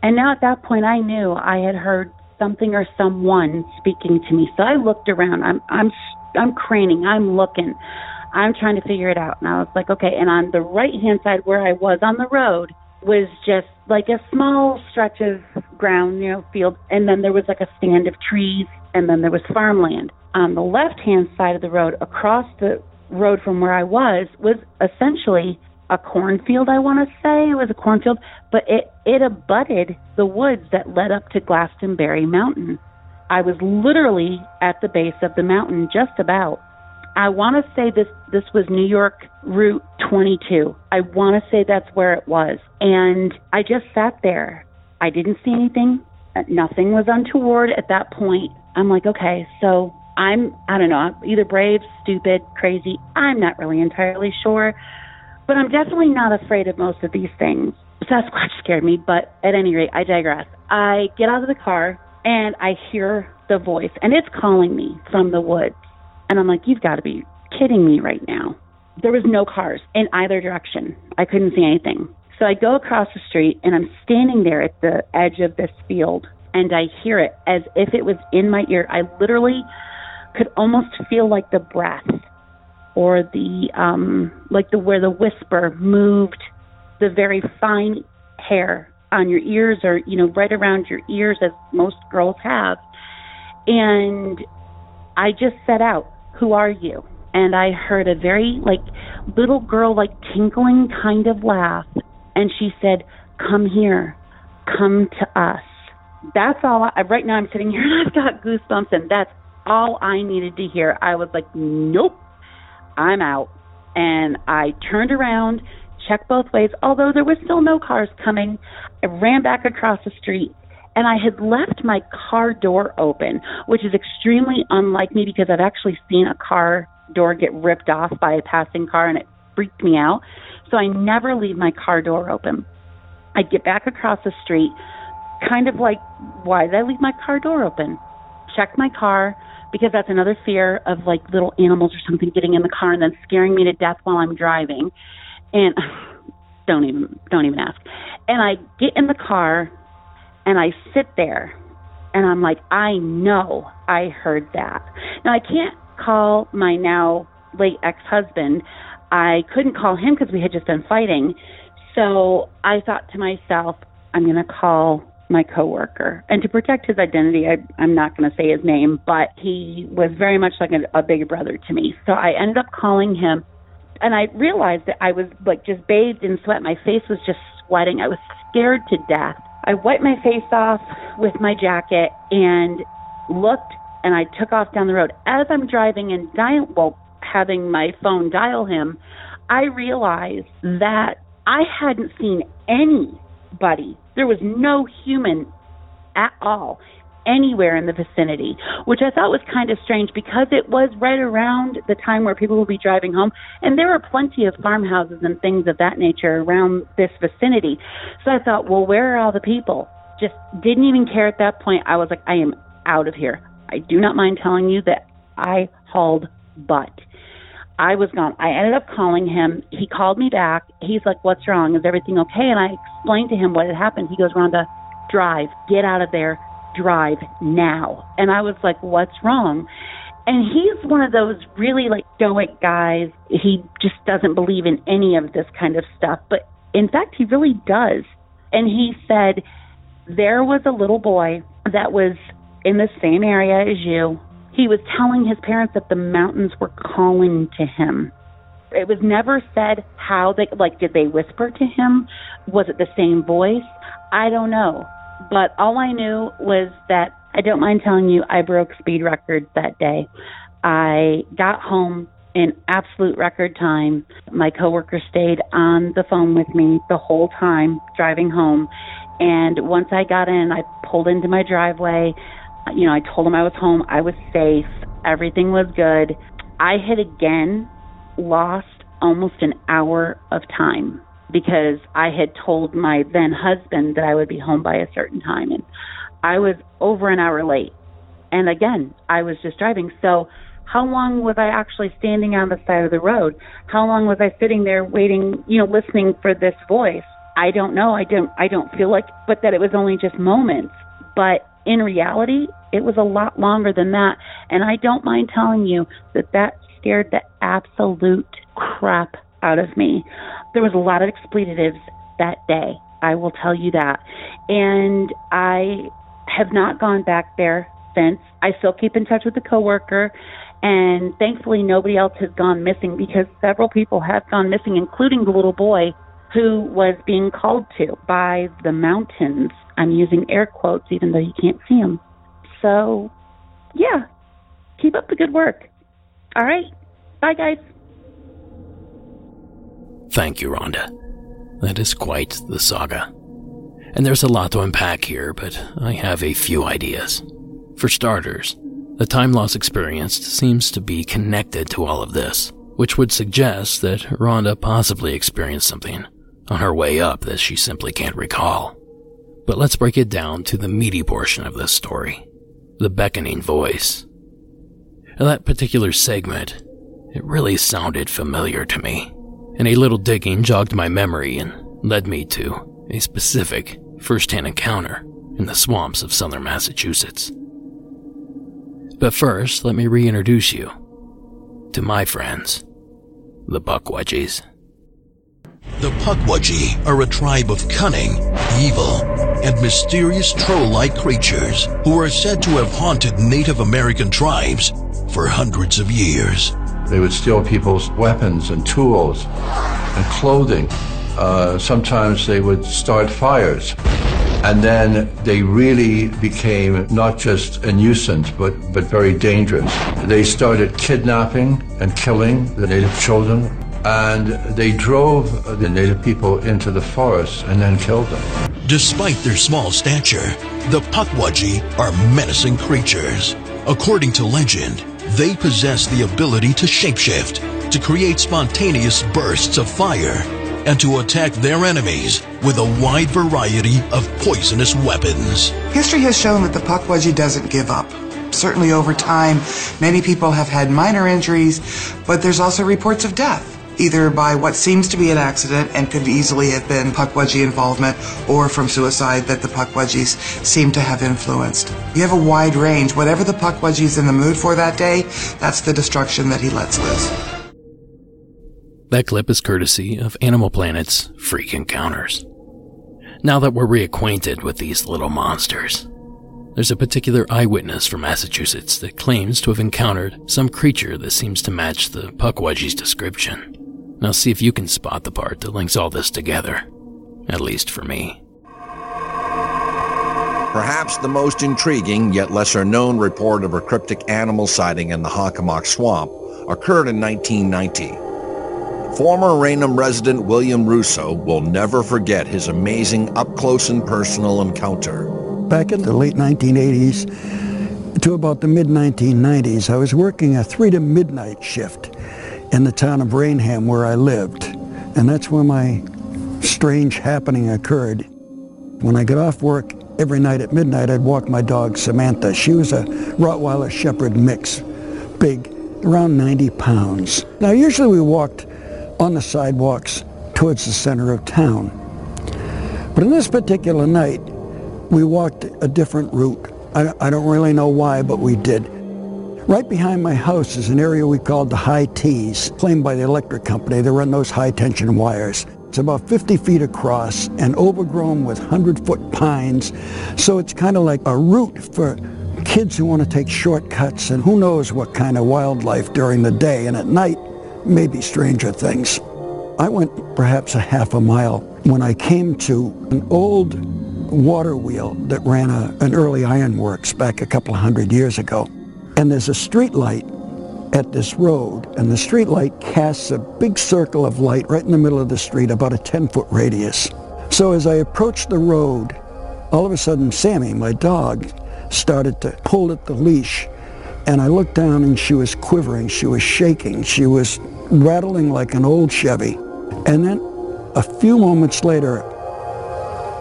Speaker 18: And now at that point, I knew I had heard something or someone speaking to me. So I looked around. I'm, I'm, I'm craning. I'm looking. I'm trying to figure it out. And I was like, okay. And on the right hand side where I was on the road was just like a small stretch of ground, you know, field. And then there was like a stand of trees and then there was farmland. On the left hand side of the road, across the road from where I was, was essentially a cornfield, I want to say. It was a cornfield, but it, it abutted the woods that led up to Glastonbury Mountain. I was literally at the base of the mountain, just about. I want to say this this was New York Route 22. I want to say that's where it was. And I just sat there. I didn't see anything. Uh, nothing was untoward at that point. I'm like, okay, so I'm, I don't know, either brave, stupid, crazy. I'm not really entirely sure. But I'm definitely not afraid of most of these things. Sasquatch scared me, but at any rate, I digress. I get out of the car and I hear the voice, and it's calling me from the woods. And I'm like, you've got to be kidding me right now. There was no cars in either direction. I couldn't see anything. So I go across the street and I'm standing there at the edge of this field and I hear it as if it was in my ear. I literally could almost feel like the breath or the um like the where the whisper moved the very fine hair on your ears or you know right around your ears as most girls have. And I just set out who are you? And I heard a very like little girl like tinkling kind of laugh. And she said come here. Come to us. That's all I, right now I'm sitting here and I've got goosebumps and that's all I needed to hear. I was like, nope, I'm out. And I turned around, checked both ways, although there was still no cars coming. I ran back across the street and I had left my car door open, which is extremely unlike me because I've actually seen a car door get ripped off by a passing car and it freaked me out. So I never leave my car door open. I get back across the street, kind of like, why did I leave my car door open? Check my car because that's another fear of like little animals or something getting in the car and then scaring me to death while I'm driving. And don't even don't even ask. And I get in the car and I sit there and I'm like, I know I heard that. Now I can't call my now late ex-husband. I couldn't call him because we had just been fighting. So I thought to myself, I'm going to call my coworker. And to protect his identity, I, I'm not going to say his name, but he was very much like a, a big brother to me. So I ended up calling him, and I realized that I was like just bathed in sweat. My face was just sweating. I was scared to death. I wiped my face off with my jacket and looked, and I took off down the road. As I'm driving and dial, well, having my phone dial him, I realized that I hadn't seen anybody there was no human at all anywhere in the vicinity, which I thought was kind of strange because it was right around the time where people would be driving home, and there were plenty of farmhouses and things of that nature around this vicinity. So I thought, well, where are all the people? Just didn't even care at that point. I was like, I am out of here. I do not mind telling you that I hauled butt. I was gone. I ended up calling him. He called me back. He's like, What's wrong? Is everything okay? And I explained to him what had happened. He goes, Rhonda, drive. Get out of there. Drive now. And I was like, What's wrong? And he's one of those really like stoic guys. He just doesn't believe in any of this kind of stuff. But in fact, he really does. And he said, There was a little boy that was in the same area as you he was telling his parents that the mountains were calling to him. It was never said how they like did they whisper to him? Was it the same voice? I don't know. But all I knew was that I don't mind telling you I broke speed records that day. I got home in absolute record time. My coworker stayed on the phone with me the whole time driving home. And once I got in, I pulled into my driveway you know, I told him I was home, I was safe, everything was good. I had again lost almost an hour of time because I had told my then husband that I would be home by a certain time and I was over an hour late. And again, I was just driving. So how long was I actually standing on the side of the road? How long was I sitting there waiting, you know, listening for this voice? I don't know. I don't I don't feel like but that it was only just moments. But in reality, it was a lot longer than that. And I don't mind telling you that that scared the absolute crap out of me. There was a lot of expletives that day. I will tell you that. And I have not gone back there since. I still keep in touch with the coworker and thankfully nobody else has gone missing because several people have gone missing including the little boy who was being called to by the mountains. I'm using air quotes even though you can't see them. So, yeah, keep up the good work. All right. Bye, guys.
Speaker 1: Thank you, Rhonda. That is quite the saga. And there's a lot to unpack here, but I have a few ideas. For starters, the time loss experienced seems to be connected to all of this, which would suggest that Rhonda possibly experienced something on her way up that she simply can't recall. But let's break it down to the meaty portion of this story the beckoning voice. that particular segment, it really sounded familiar to me, and a little digging jogged my memory and led me to a specific first hand encounter in the swamps of southern Massachusetts. But first, let me reintroduce you to my friends, the Pukwudgies.
Speaker 19: The Pukwudgie are a tribe of cunning, evil, and mysterious troll-like creatures who are said to have haunted Native American tribes for hundreds of years.
Speaker 20: They would steal people's weapons and tools and clothing. Uh, sometimes they would start fires. And then they really became not just a nuisance, but, but very dangerous. They started kidnapping and killing the native children and they drove the native people into the forest and then killed them.
Speaker 19: Despite their small stature, the Pukwudgie are menacing creatures. According to legend, they possess the ability to shapeshift, to create spontaneous bursts of fire, and to attack their enemies with a wide variety of poisonous weapons.
Speaker 21: History has shown that the Pukwudgie doesn't give up. Certainly over time, many people have had minor injuries, but there's also reports of death either by what seems to be an accident and could easily have been Pukwudgie involvement or from suicide that the Pukwudgies seem to have influenced. You have a wide range. Whatever the Pukwudgie's in the mood for that day, that's the destruction that he lets loose.
Speaker 1: That clip is courtesy of Animal Planet's Freak Encounters. Now that we're reacquainted with these little monsters, there's a particular eyewitness from Massachusetts that claims to have encountered some creature that seems to match the Pukwudgie's description. Now see if you can spot the part that links all this together. At least for me.
Speaker 22: Perhaps the most intriguing yet lesser known report of a cryptic animal sighting in the Hockomock Swamp occurred in 1990. Former Raynham resident William Russo will never forget his amazing up close and personal encounter.
Speaker 23: back in the late 1980s to about the mid 1990s, I was working a three to midnight shift in the town of Raynham where I lived. And that's where my strange happening occurred. When I got off work every night at midnight, I'd walk my dog Samantha. She was a Rottweiler Shepherd mix, big, around 90 pounds. Now, usually we walked on the sidewalks towards the center of town. But in this particular night, we walked a different route. I, I don't really know why, but we did. Right behind my house is an area we called the high T's, claimed by the electric company. They run those high tension wires. It's about 50 feet across and overgrown with 100-foot pines. So it's kind of like a route for kids who want to take shortcuts and who knows what kind of wildlife during the day. And at night, maybe stranger things. I went perhaps a half a mile when I came to an old water wheel that ran a, an early ironworks back a couple hundred years ago. And there's a street light at this road, and the street light casts a big circle of light right in the middle of the street, about a 10-foot radius. So as I approached the road, all of a sudden Sammy, my dog, started to pull at the leash, and I looked down and she was quivering, she was shaking, she was rattling like an old Chevy. And then a few moments later,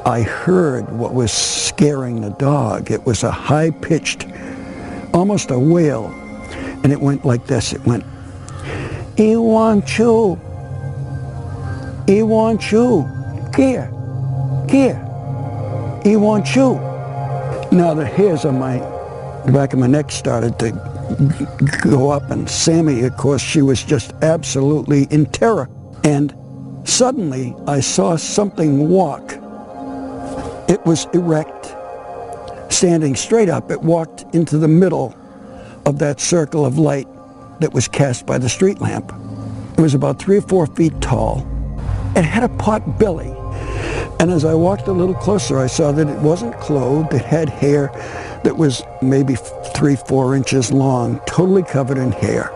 Speaker 23: I heard what was scaring the dog. It was a high-pitched, almost a wail, and it went like this. It went, "He want you. He want you. Here, here. He want you." Now the hairs on my the back of my neck started to go up, and Sammy, of course, she was just absolutely in terror. And suddenly, I saw something walk. It was erect, standing straight up. It walked into the middle of that circle of light that was cast by the street lamp. It was about three or four feet tall. It had a pot belly. And as I walked a little closer, I saw that it wasn't clothed. It had hair that was maybe three, four inches long, totally covered in hair.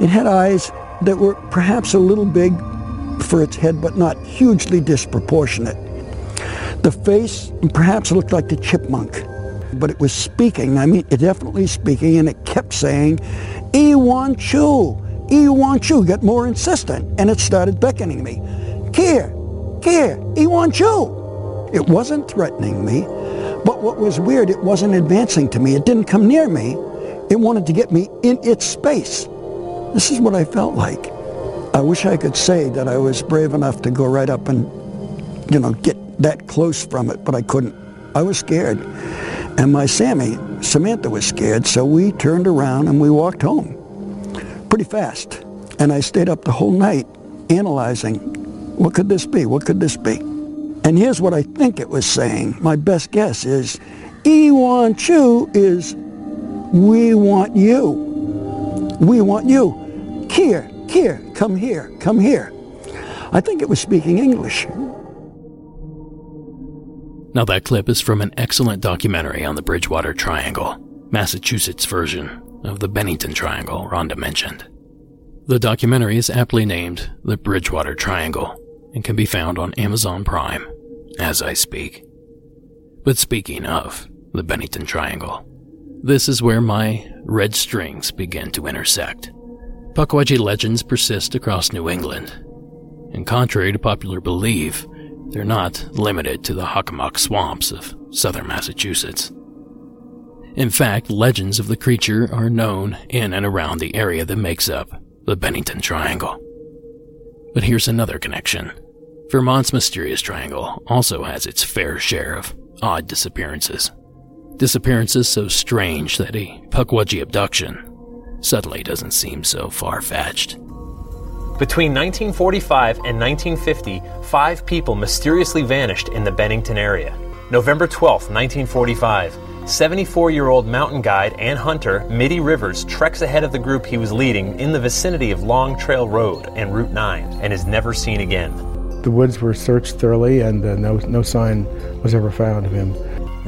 Speaker 23: It had eyes that were perhaps a little big for its head, but not hugely disproportionate. The face perhaps looked like the chipmunk, but it was speaking. I mean, it definitely speaking, and it kept saying, "E want you, E want you." Got more insistent, and it started beckoning me. Here, here, E want you. It wasn't threatening me, but what was weird, it wasn't advancing to me. It didn't come near me. It wanted to get me in its space. This is what I felt like. I wish I could say that I was brave enough to go right up and, you know, get that close from it, but I couldn't. I was scared. And my Sammy, Samantha was scared, so we turned around and we walked home pretty fast. And I stayed up the whole night analyzing, what could this be? What could this be? And here's what I think it was saying. My best guess is, E want you is, we want you. We want you. Here, here, come here, come here. I think it was speaking English.
Speaker 1: Now, that clip is from an excellent documentary on the Bridgewater Triangle, Massachusetts version of the Bennington Triangle Rhonda mentioned. The documentary is aptly named The Bridgewater Triangle and can be found on Amazon Prime as I speak. But speaking of the Bennington Triangle, this is where my red strings begin to intersect. Pukwudgie legends persist across New England, and contrary to popular belief, they're not limited to the Hockomock swamps of southern Massachusetts. In fact, legends of the creature are known in and around the area that makes up the Bennington Triangle. But here's another connection. Vermont's Mysterious Triangle also has its fair share of odd disappearances. Disappearances so strange that a Pukwudgie abduction suddenly doesn't seem so far fetched.
Speaker 24: Between 1945 and 1950, five people mysteriously vanished in the Bennington area. November 12, 1945, 74 year old mountain guide and hunter Middie Rivers treks ahead of the group he was leading in the vicinity of Long Trail Road and Route 9 and is never seen again.
Speaker 25: The woods were searched thoroughly and uh, no, no sign was ever found of him.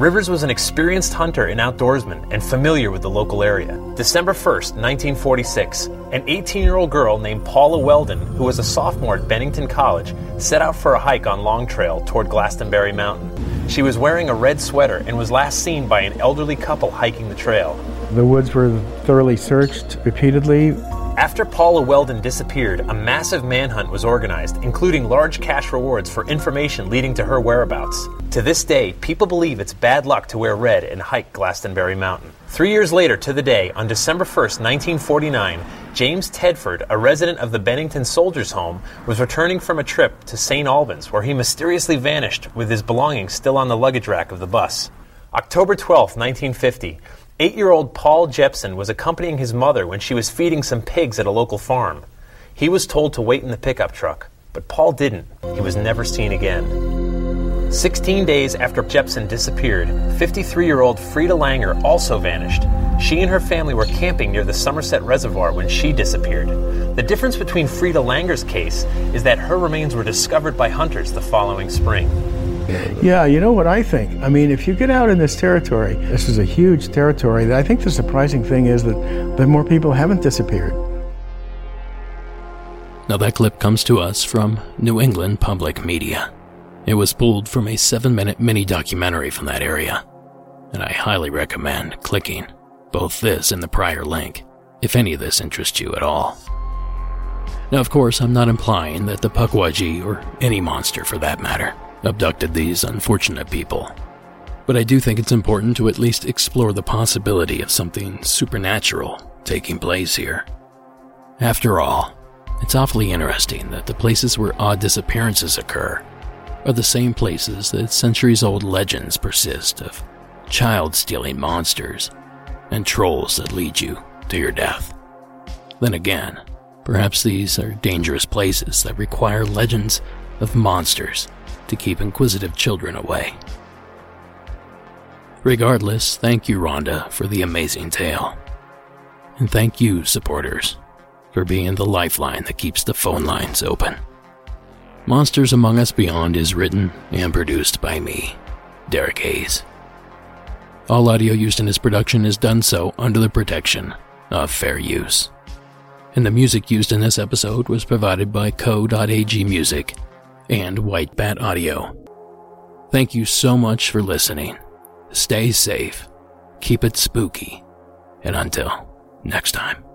Speaker 24: Rivers was an experienced hunter and outdoorsman and familiar with the local area. December 1st, 1946, an 18 year old girl named Paula Welden, who was a sophomore at Bennington College, set out for a hike on Long Trail toward Glastonbury Mountain. She was wearing a red sweater and was last seen by an elderly couple hiking the trail.
Speaker 25: The woods were thoroughly searched repeatedly.
Speaker 24: After Paula Welden disappeared, a massive manhunt was organized, including large cash rewards for information leading to her whereabouts. To this day, people believe it's bad luck to wear red and hike Glastonbury Mountain. Three years later to the day, on December 1st, 1949, James Tetford, a resident of the Bennington Soldiers' Home, was returning from a trip to St. Albans, where he mysteriously vanished with his belongings still on the luggage rack of the bus. October 12, 1950, eight year old Paul Jepson was accompanying his mother when she was feeding some pigs at a local farm. He was told to wait in the pickup truck, but Paul didn't. He was never seen again. 16 days after Jepson disappeared, 53 year old Frieda Langer also vanished. She and her family were camping near the Somerset Reservoir when she disappeared. The difference between Frieda Langer's case is that her remains were discovered by hunters the following spring.
Speaker 25: Yeah, you know what I think? I mean, if you get out in this territory, this is a huge territory. I think the surprising thing is that, that more people haven't disappeared.
Speaker 1: Now, that clip comes to us from New England Public Media. It was pulled from a seven minute mini documentary from that area, and I highly recommend clicking both this and the prior link if any of this interests you at all. Now, of course, I'm not implying that the Pukwudgie, or any monster for that matter, abducted these unfortunate people. But I do think it's important to at least explore the possibility of something supernatural taking place here. After all, it's awfully interesting that the places where odd disappearances occur are the same places that centuries old legends persist of child stealing monsters and trolls that lead you to your death. Then again, perhaps these are dangerous places that require legends of monsters to keep inquisitive children away. Regardless, thank you, Rhonda, for the amazing tale. And thank you, supporters, for being the lifeline that keeps the phone lines open. Monsters Among Us Beyond is written and produced by me, Derek Hayes. All audio used in this production is done so under the protection of fair use. And the music used in this episode was provided by Co.ag Music and White Bat Audio. Thank you so much for listening. Stay safe, keep it spooky, and until next time.